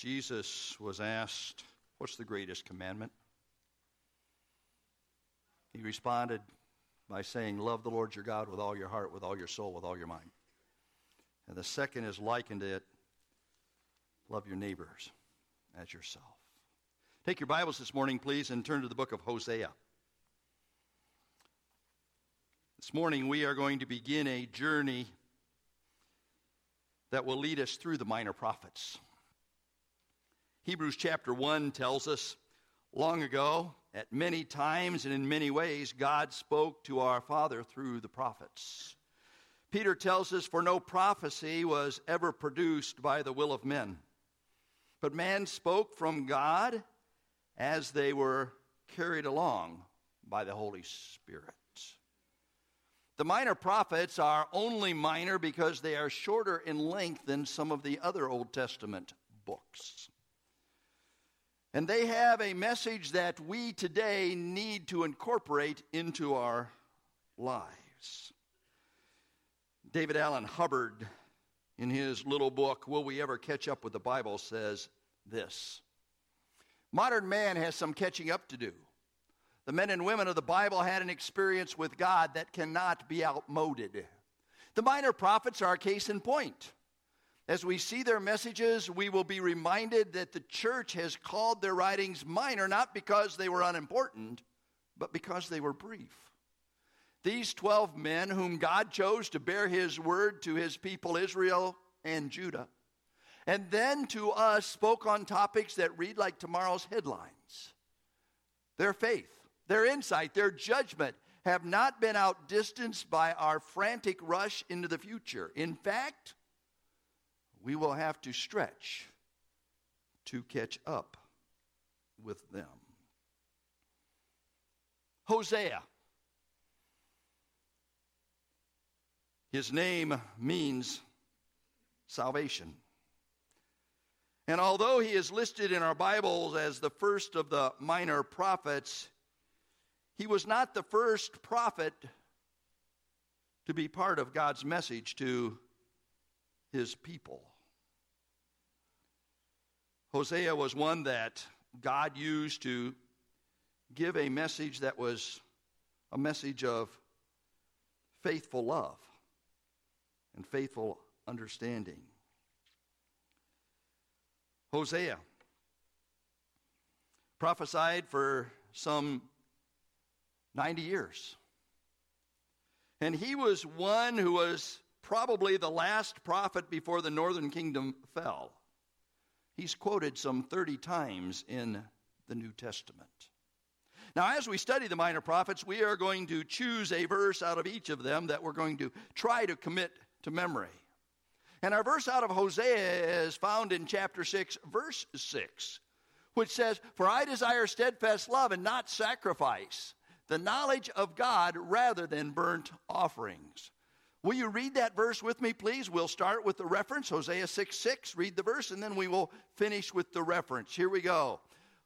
Jesus was asked, What's the greatest commandment? He responded by saying, Love the Lord your God with all your heart, with all your soul, with all your mind. And the second is likened it, Love your neighbors as yourself. Take your Bibles this morning, please, and turn to the book of Hosea. This morning, we are going to begin a journey that will lead us through the minor prophets. Hebrews chapter 1 tells us long ago, at many times and in many ways, God spoke to our Father through the prophets. Peter tells us, For no prophecy was ever produced by the will of men, but man spoke from God as they were carried along by the Holy Spirit. The minor prophets are only minor because they are shorter in length than some of the other Old Testament books. And they have a message that we today need to incorporate into our lives. David Allan Hubbard, in his little book, Will We Ever Catch Up with the Bible, says this Modern man has some catching up to do. The men and women of the Bible had an experience with God that cannot be outmoded. The minor prophets are a case in point. As we see their messages, we will be reminded that the church has called their writings minor not because they were unimportant, but because they were brief. These 12 men, whom God chose to bear his word to his people Israel and Judah, and then to us spoke on topics that read like tomorrow's headlines their faith, their insight, their judgment have not been outdistanced by our frantic rush into the future. In fact, we will have to stretch to catch up with them. Hosea. His name means salvation. And although he is listed in our Bibles as the first of the minor prophets, he was not the first prophet to be part of God's message to his people. Hosea was one that God used to give a message that was a message of faithful love and faithful understanding. Hosea prophesied for some 90 years. And he was one who was probably the last prophet before the northern kingdom fell. He's quoted some 30 times in the New Testament. Now, as we study the minor prophets, we are going to choose a verse out of each of them that we're going to try to commit to memory. And our verse out of Hosea is found in chapter 6, verse 6, which says, For I desire steadfast love and not sacrifice the knowledge of God rather than burnt offerings. Will you read that verse with me, please? We'll start with the reference, Hosea 6 6. Read the verse, and then we will finish with the reference. Here we go.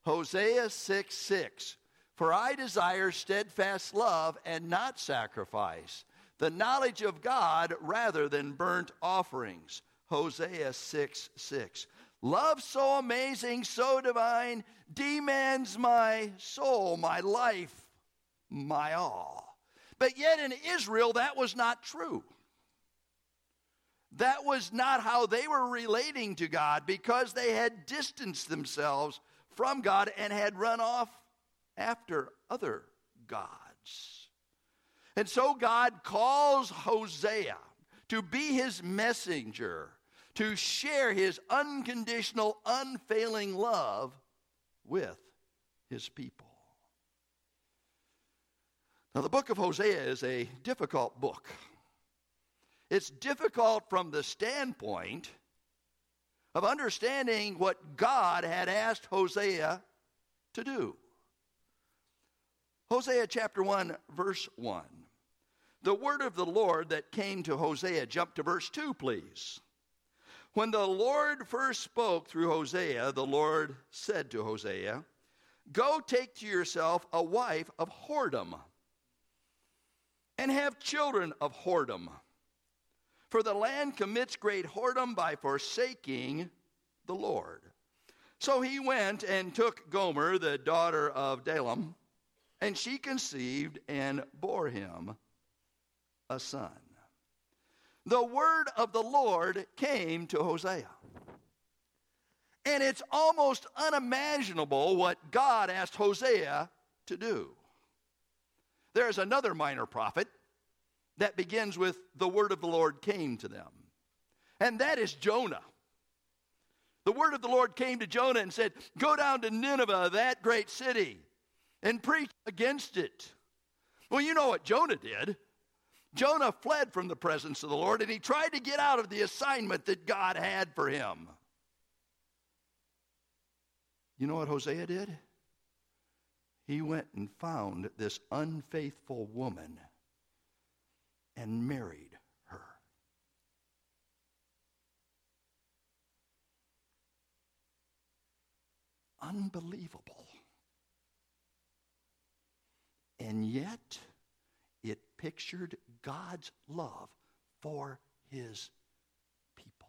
Hosea 6 6. For I desire steadfast love and not sacrifice, the knowledge of God rather than burnt offerings. Hosea 6 6. Love so amazing, so divine, demands my soul, my life, my all. But yet in Israel, that was not true. That was not how they were relating to God because they had distanced themselves from God and had run off after other gods. And so God calls Hosea to be his messenger, to share his unconditional, unfailing love with his people. Now, the book of Hosea is a difficult book. It's difficult from the standpoint of understanding what God had asked Hosea to do. Hosea chapter 1, verse 1. The word of the Lord that came to Hosea, jump to verse 2, please. When the Lord first spoke through Hosea, the Lord said to Hosea, Go take to yourself a wife of whoredom and have children of whoredom. For the land commits great whoredom by forsaking the Lord. So he went and took Gomer, the daughter of Diblaim, and she conceived and bore him a son. The word of the Lord came to Hosea. And it's almost unimaginable what God asked Hosea to do. There's another minor prophet that begins with the word of the Lord came to them, and that is Jonah. The word of the Lord came to Jonah and said, Go down to Nineveh, that great city, and preach against it. Well, you know what Jonah did. Jonah fled from the presence of the Lord and he tried to get out of the assignment that God had for him. You know what Hosea did? He went and found this unfaithful woman and married her. Unbelievable. And yet, it pictured God's love for his people.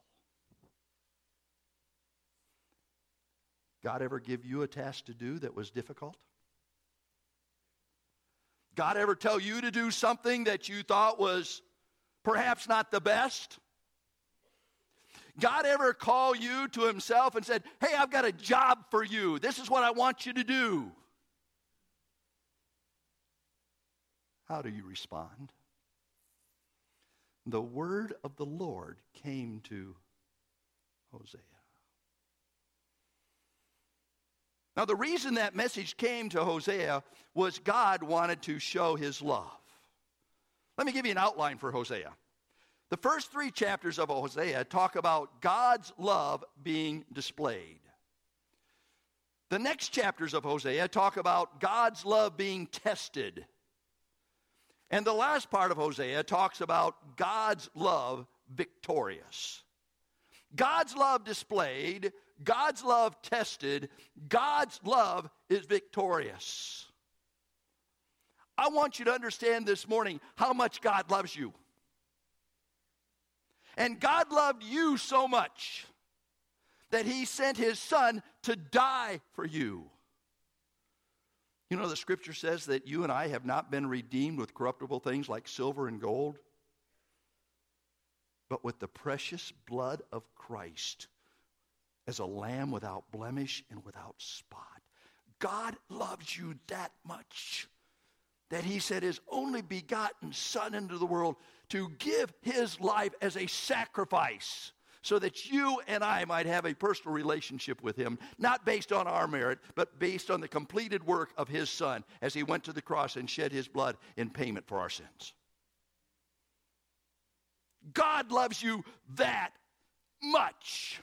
God ever give you a task to do that was difficult? God ever tell you to do something that you thought was perhaps not the best? God ever call you to himself and said, "Hey, I've got a job for you. This is what I want you to do." How do you respond? The word of the Lord came to Hosea. Now, the reason that message came to Hosea was God wanted to show his love. Let me give you an outline for Hosea. The first three chapters of Hosea talk about God's love being displayed. The next chapters of Hosea talk about God's love being tested. And the last part of Hosea talks about God's love victorious. God's love displayed, God's love tested, God's love is victorious. I want you to understand this morning how much God loves you. And God loved you so much that He sent His Son to die for you. You know, the scripture says that you and I have not been redeemed with corruptible things like silver and gold, but with the precious blood of Christ as a lamb without blemish and without spot. God loves you that much that he said his only begotten Son into the world to give his life as a sacrifice so that you and I might have a personal relationship with him, not based on our merit, but based on the completed work of his Son as he went to the cross and shed his blood in payment for our sins. God loves you that much.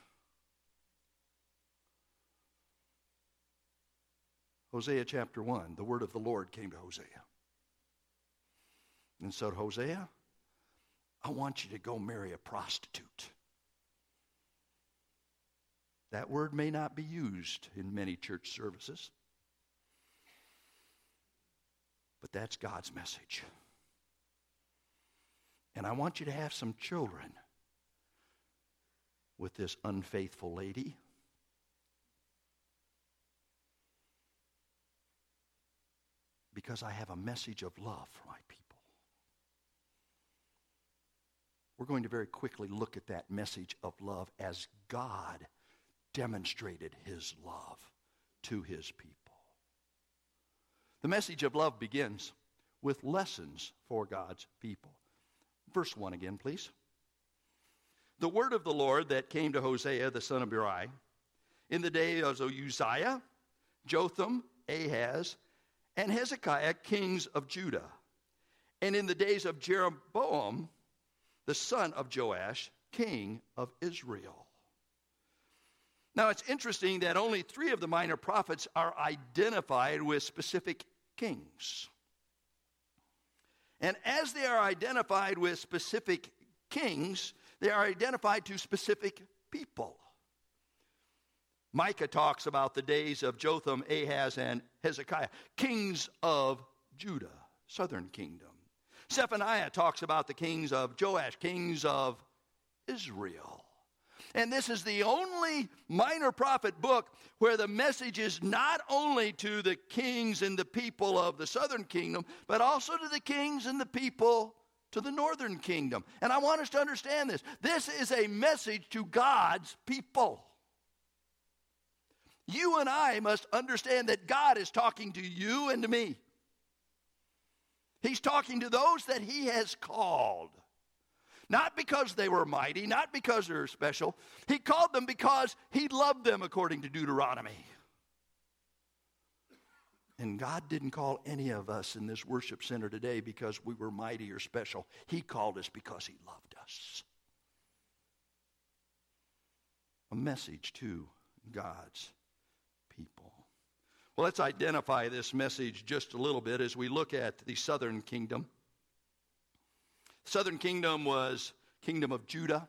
Hosea chapter 1, the word of the Lord came to Hosea and said, Hosea, I want you to go marry a prostitute. That word may not be used in many church services, but that's God's message. And I want you to have some children with this unfaithful lady. Because I have a message of love for my people. We're going to very quickly look at that message of love as God demonstrated his love to his people. The message of love begins with lessons for God's people. Verse 1 again, please. The word of the Lord that came to Hosea the son of Beeri in the day of Uzziah, Jotham, Ahaz, and Hezekiah, kings of Judah, and in the days of Jeroboam, the son of Joash, king of Israel. Now, it's interesting that only three of the minor prophets are identified with specific kings. And as they are identified with specific kings, they are identified to specific people. Micah talks about the days of Jotham, Ahaz, and Hezekiah, kings of Judah, southern kingdom. Zephaniah talks about the kings of Joash, kings of Israel. And this is the only minor prophet book where the message is not only to the kings and the people of the southern kingdom, but also to the kings and the people to the northern kingdom. And I want us to understand this. This is a message to God's people. You and I must understand that God is talking to you and to me. He's talking to those that He has called. Not because they were mighty, not because they were special. He called them because He loved them, according to Deuteronomy. And God didn't call any of us in this worship center today because we were mighty or special. He called us because He loved us. A message to God's people. Well, let's identify this message just a little bit as we look at the southern kingdom. Southern kingdom was kingdom of Judah,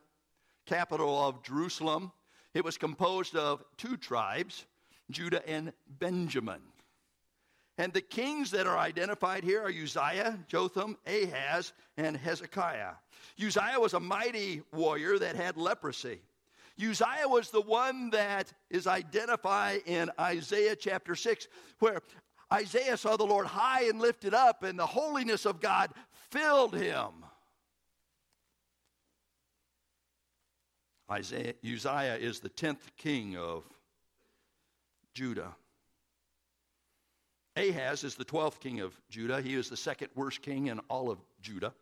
capital of Jerusalem. It was composed of two tribes, Judah and Benjamin. And the kings that are identified here are Uzziah, Jotham, Ahaz, and Hezekiah. Uzziah was a mighty warrior that had leprosy. Uzziah was the one that is identified in Isaiah chapter 6, where Isaiah saw the Lord high and lifted up, and the holiness of God filled him. Isaiah, Uzziah is the 10th king of Judah. Ahaz is the 12th king of Judah. He is the second worst king in all of Judah.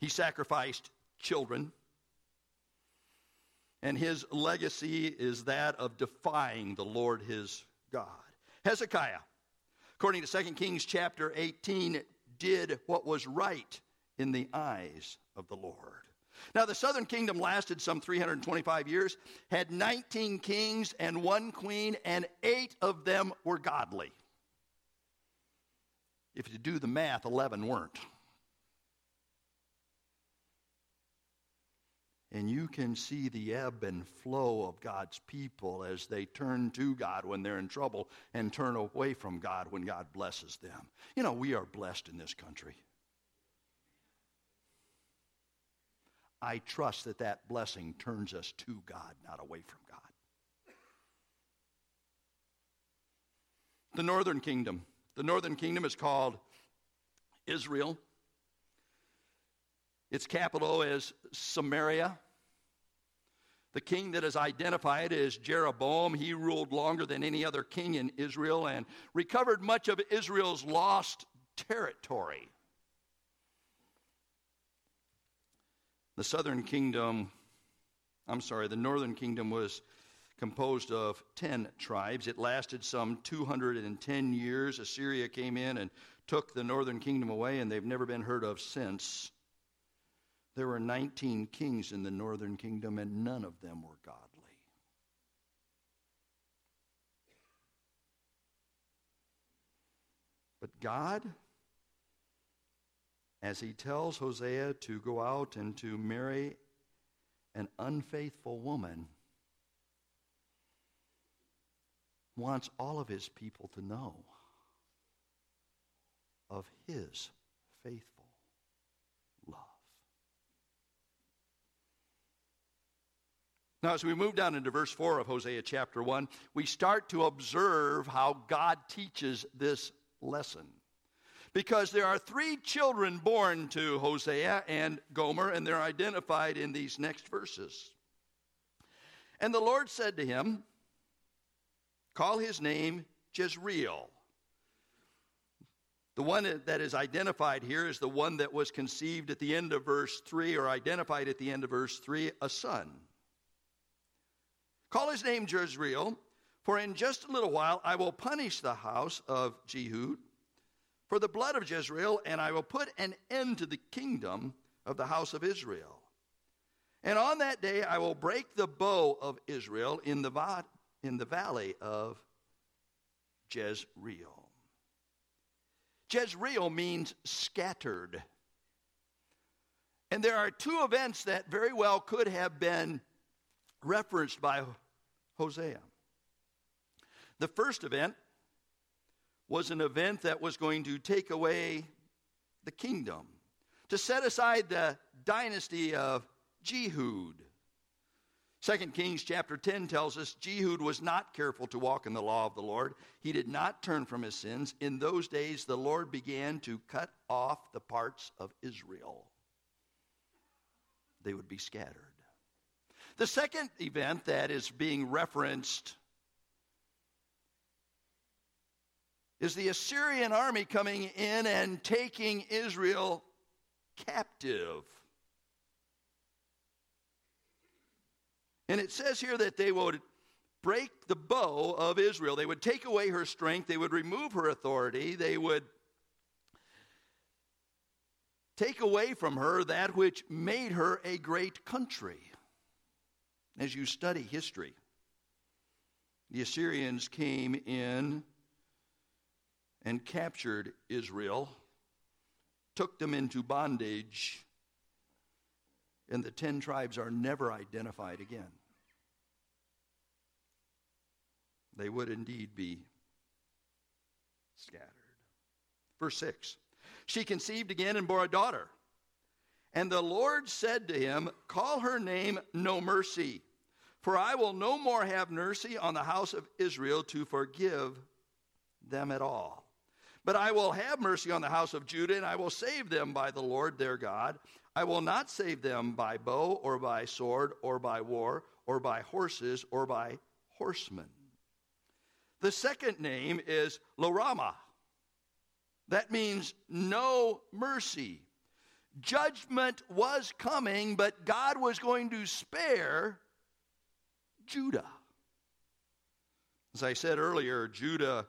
He sacrificed children. And his legacy is that of defying the Lord his God. Hezekiah, according to 2 Kings chapter 18, did what was right in the eyes of the Lord. Now, the southern kingdom lasted some 325 years, had 19 kings and one queen, and eight of them were godly. If you do the math, 11 weren't. And you can see the ebb and flow of God's people as they turn to God when they're in trouble and turn away from God when God blesses them. You know, we are blessed in this country. I trust that that blessing turns us to God, not away from God. The northern kingdom. The northern kingdom is called Israel. Its capital is Samaria. The king that is identified is Jeroboam. He ruled longer than any other king in Israel and recovered much of Israel's lost territory. The southern kingdom, I'm sorry, the northern kingdom was composed of 10 tribes. It lasted some 210 years. Assyria came in and took the northern kingdom away, and they've never been heard of since. There were 19 kings in the northern kingdom, and none of them were godly. But God as he tells Hosea to go out and to marry an unfaithful woman, wants all of his people to know of his faithful love. Now, as we move down into verse 4 of Hosea chapter 1, we start to observe how God teaches this lesson because there are three children born to Hosea and Gomer, and they're identified in these next verses. And the Lord said to him, Call his name Jezreel. The one that is identified here is the one that was conceived at the end of verse 3, or identified at the end of verse 3, a son. Call his name Jezreel, for in just a little while I will punish the house of Jehu for the blood of Jezreel, and I will put an end to the kingdom of the house of Israel. And on that day I will break the bow of Israel in the, va- in the valley of Jezreel. Jezreel means scattered. And there are two events that very well could have been referenced by Hosea. The first event was an event that was going to take away the kingdom, to set aside the dynasty of Jehu. 2 Kings chapter 10 tells us Jehu was not careful to walk in the law of the Lord. He did not turn from his sins. In those days, the Lord began to cut off the parts of Israel. They would be scattered. The second event that is being referenced is the Assyrian army coming in and taking Israel captive. And it says here that they would break the bow of Israel. They would take away her strength. They would remove her authority. They would take away from her that which made her a great country. As you study history, the Assyrians came in and captured Israel, took them into bondage, and the ten tribes are never identified again. they would indeed be scattered. Verse 6 She conceived again and bore a daughter. And the Lord said to him, Call her name No Mercy, for I will no more have mercy on the house of Israel to forgive them at all. But I will have mercy on the house of Judah, and I will save them by the Lord their God. I will not save them by bow, or by sword, or by war, or by horses, or by horsemen. The second name is Lo-Ruhamah. That means no mercy. Judgment was coming, but God was going to spare Judah. As I said earlier, Judah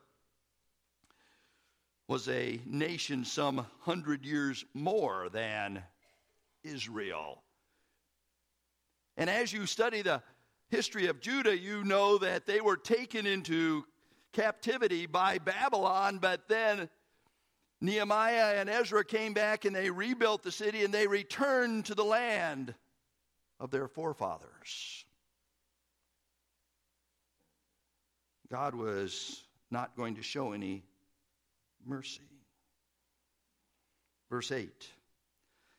was a nation some hundred years more than Israel. And as you study the history of Judah, you know that they were taken into captivity by Babylon, but then Nehemiah and Ezra came back and they rebuilt the city and they returned to the land of their forefathers. God was not going to show any mercy. Verse 8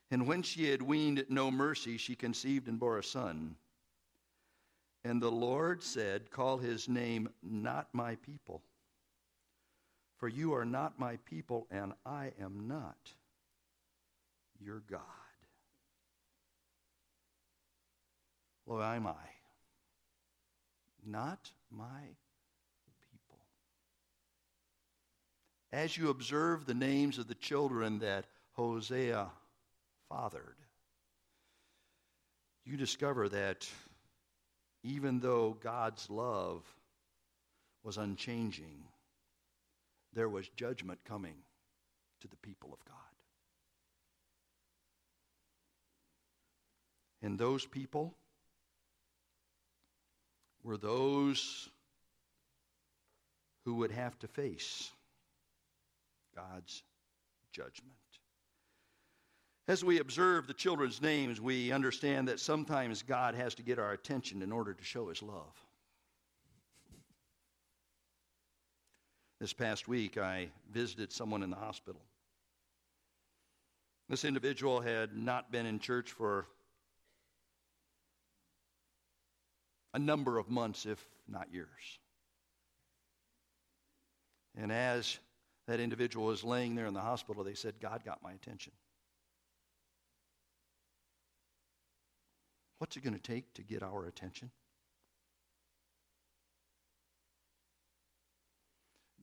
And when she had weaned no mercy, she conceived and bore a son. And the Lord said, Call his name not my people, for you are not my people, and I am not your God. Lo-Ammi, not my people. As you observe the names of the children that Hosea fathered, you discover that even though God's love was unchanging, there was judgment coming to the people of God. And those people were those who would have to face God's judgment. As we observe the children's names, we understand that sometimes God has to get our attention in order to show his love. This past week, I visited someone in the hospital. This individual had not been in church for a number of months, if not years. And as that individual was laying there in the hospital, they said, God got my attention. What's it going to take to get our attention?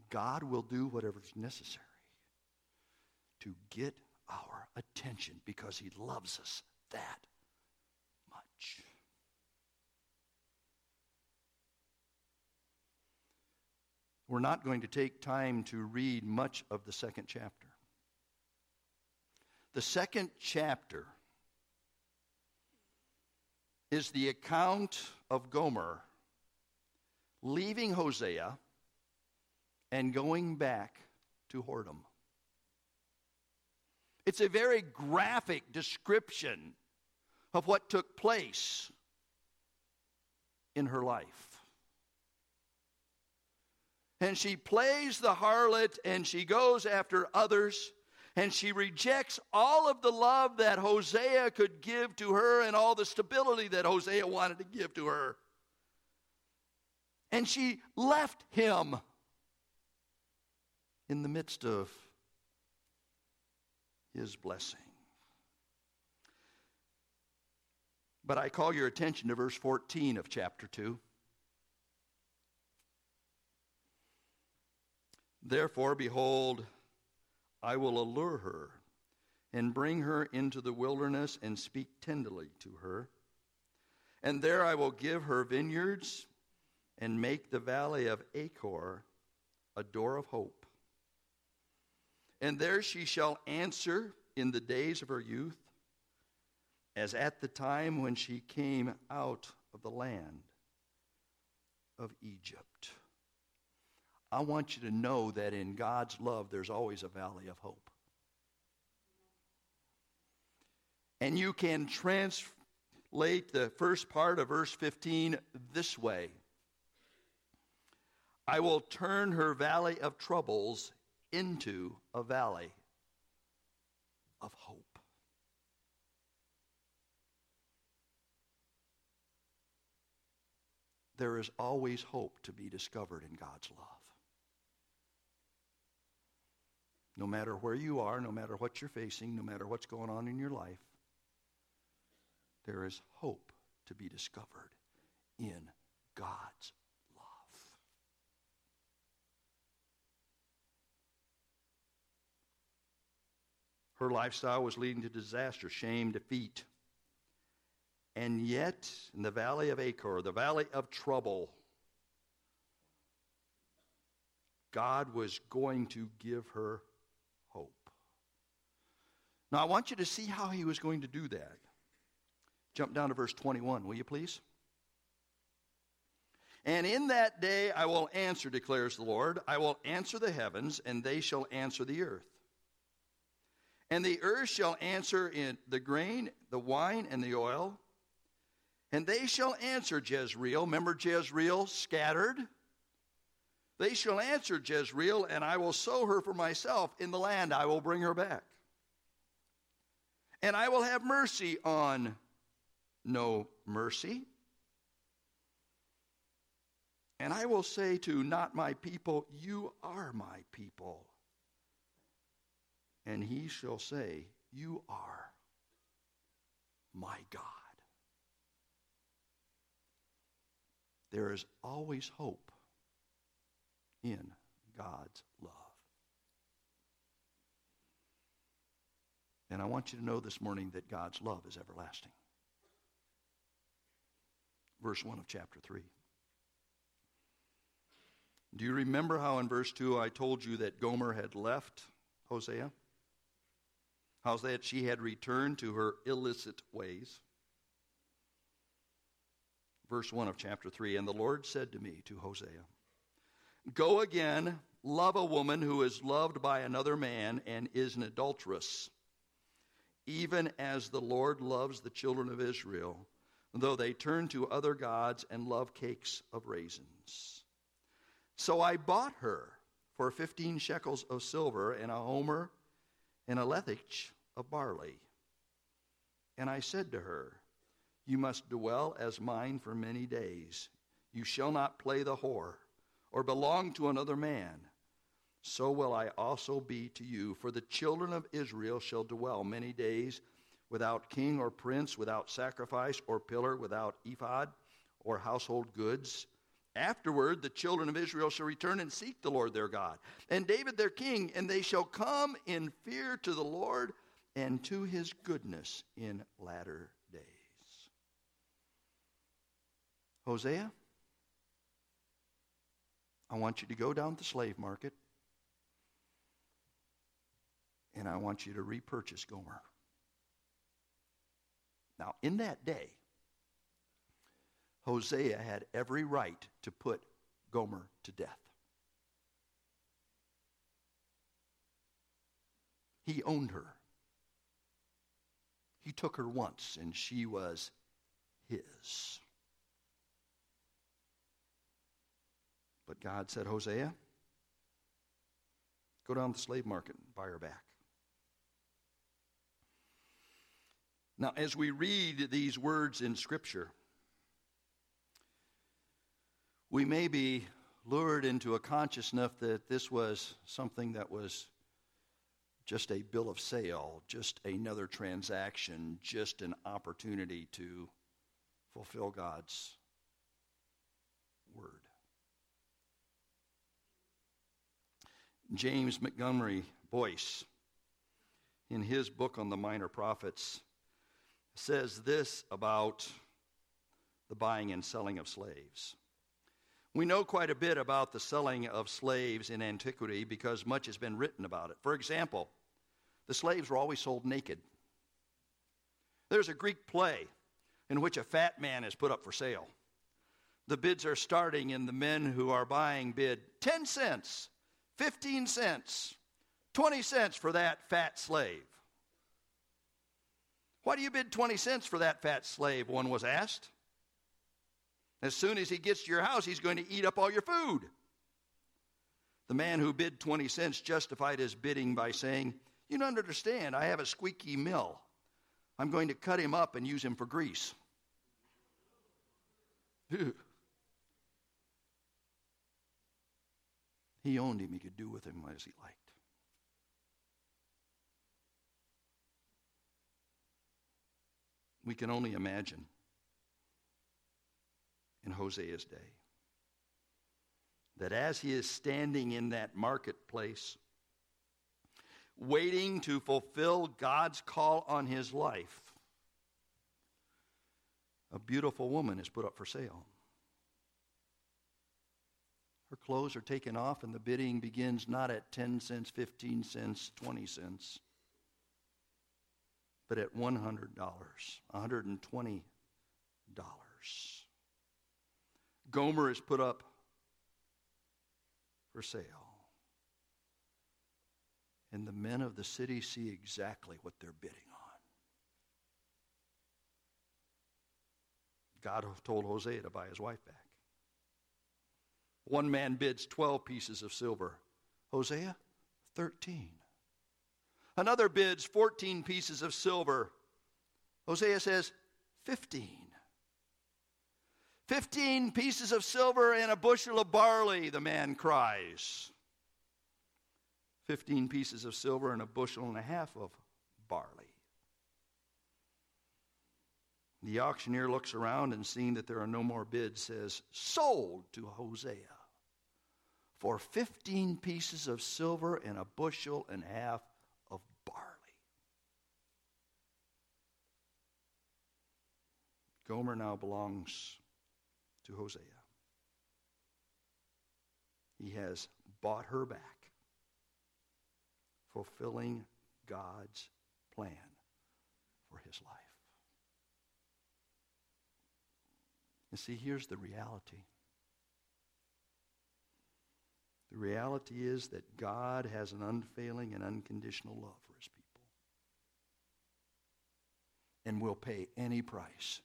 God will do whatever's necessary to get our attention because He loves us that much. We're not going to take time to read much of the second chapter. The second chapter is the account of Gomer leaving Hosea and going back to whoredom. It's a very graphic description of what took place in her life. And she plays the harlot and she goes after others And she rejects all of the love that Hosea could give to her and all the stability that Hosea wanted to give to her. And she left him in the midst of his blessing. But I call your attention to verse 14 of chapter 2. Therefore, behold, I will allure her and bring her into the wilderness and speak tenderly to her. And there I will give her vineyards and make the valley of Achor a door of hope. And there she shall answer in the days of her youth, as at the time when she came out of the land of Egypt. I want you to know that in God's love, there's always a valley of hope. And you can translate the first part of verse 15 this way I will turn her valley of troubles into a valley of hope. There is always hope to be discovered in God's love. No matter where you are, no matter what you're facing, no matter what's going on in your life, there is hope to be discovered in God's love. Her lifestyle was leading to disaster, shame, defeat. And yet, in the valley of Achor, the valley of trouble, God was going to give her now, I want you to see how he was going to do that. Jump down to verse 21, will you please? And in that day I will answer, declares the Lord. I will answer the heavens, and they shall answer the earth. And the earth shall answer in the grain, the wine, and the oil. And they shall answer Jezreel. Remember Jezreel scattered? They shall answer Jezreel, and I will sow her for myself. In the land I will bring her back and I will have mercy on no mercy. And I will say to not my people, You are my people. And he shall say, You are my God. There is always hope in God's love. And I want you to know this morning that God's love is everlasting. Verse 1 of chapter 3. Do you remember how in verse 2 I told you that Gomer had left Hosea? How that she had returned to her illicit ways? Verse 1 of chapter 3 And the Lord said to me, to Hosea, Go again, love a woman who is loved by another man and is an adulteress even as the Lord loves the children of Israel, though they turn to other gods and love cakes of raisins. So I bought her for fifteen shekels of silver and a homer and a lethech of barley. And I said to her, You must dwell as mine for many days. You shall not play the whore or belong to another man so will I also be to you. For the children of Israel shall dwell many days without king or prince, without sacrifice or pillar, without ephod or household goods. Afterward, the children of Israel shall return and seek the Lord their God, and David their king, and they shall come in fear to the Lord and to his goodness in latter days. Hosea, I want you to go down to the slave market and I want you to repurchase Gomer. Now, in that day, Hosea had every right to put Gomer to death. He owned her. He took her once, and she was his. But God said, Hosea, go down to the slave market and buy her back. Now, as we read these words in Scripture, we may be lured into a consciousness that this was something that was just a bill of sale, just another transaction, just an opportunity to fulfill God's word. James Montgomery Boice, in his book on the minor prophets, says this about the buying and selling of slaves. We know quite a bit about the selling of slaves in antiquity because much has been written about it. For example, the slaves were always sold naked. There's a Greek play in which a fat man is put up for sale. The bids are starting, and the men who are buying bid 10 cents, 15 cents, 20 cents for that fat slave. Why do you bid 20 cents for that fat slave? One was asked. As soon as he gets to your house, he's going to eat up all your food. The man who bid 20 cents justified his bidding by saying, You don't understand. I have a squeaky mill. I'm going to cut him up and use him for grease. he owned him. He could do with him as he liked. We can only imagine in Hosea's day. That as he is standing in that marketplace, waiting to fulfill God's call on his life, a beautiful woman is put up for sale. Her clothes are taken off, and the bidding begins not at 10 cents, 15 cents, 20 cents, but at $100, $120. Gomer is put up for sale. And the men of the city see exactly what they're bidding on. God told Hosea to buy his wife back. One man bids 12 pieces of silver. Hosea, 13. Another bids 14 pieces of silver. Hosea says, 15. Fifteen pieces of silver and a bushel of barley, the man cries. Fifteen pieces of silver and a bushel and a half of barley. The auctioneer looks around and seeing that there are no more bids, says, Sold to Hosea for 15 pieces of silver and a bushel and a half of barley. Gomer now belongs to Hosea. He has bought her back, fulfilling God's plan for his life. You see, here's the reality. The reality is that God has an unfailing and unconditional love for his people and will pay any price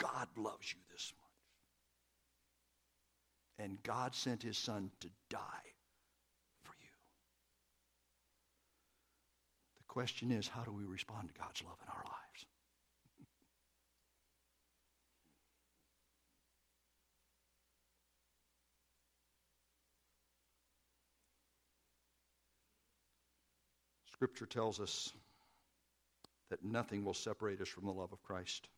God loves you this much. And God sent his son to die for you. The question is, how do we respond to God's love in our lives? Scripture tells us that nothing will separate us from the love of Christ.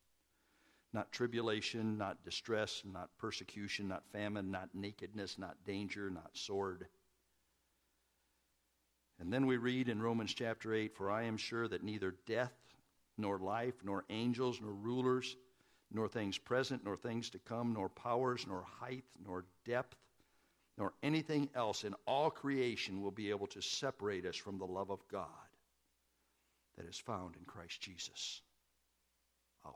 Not tribulation, not distress, not persecution, not famine, not nakedness, not danger, not sword. And then we read in Romans chapter 8 For I am sure that neither death, nor life, nor angels, nor rulers, nor things present, nor things to come, nor powers, nor height, nor depth, nor anything else in all creation will be able to separate us from the love of God that is found in Christ Jesus, our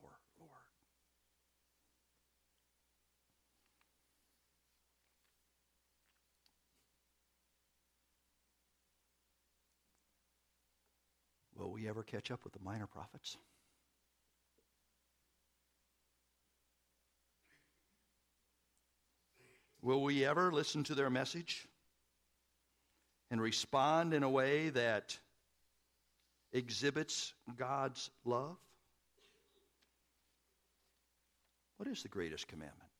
Will we ever catch up with the minor prophets? Will we ever listen to their message? and respond in a way that exhibits God's love? What is the greatest commandment?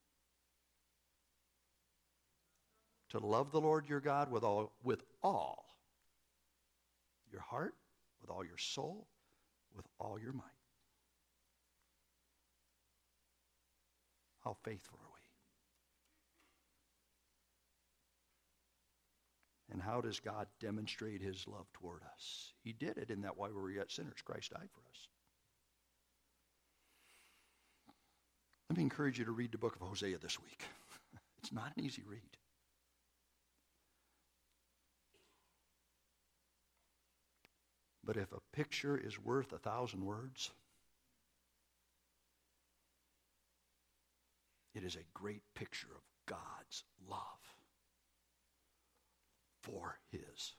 To love the Lord your God with all, with all your heart, with all your soul, with all your might. How faithful are we? And how does God demonstrate his love toward us? He did it in that while we were yet sinners, Christ died for us. Let me encourage you to read the book of Hosea this week. it's not an easy read. But if a picture is worth a thousand words, it is a great picture of God's love for his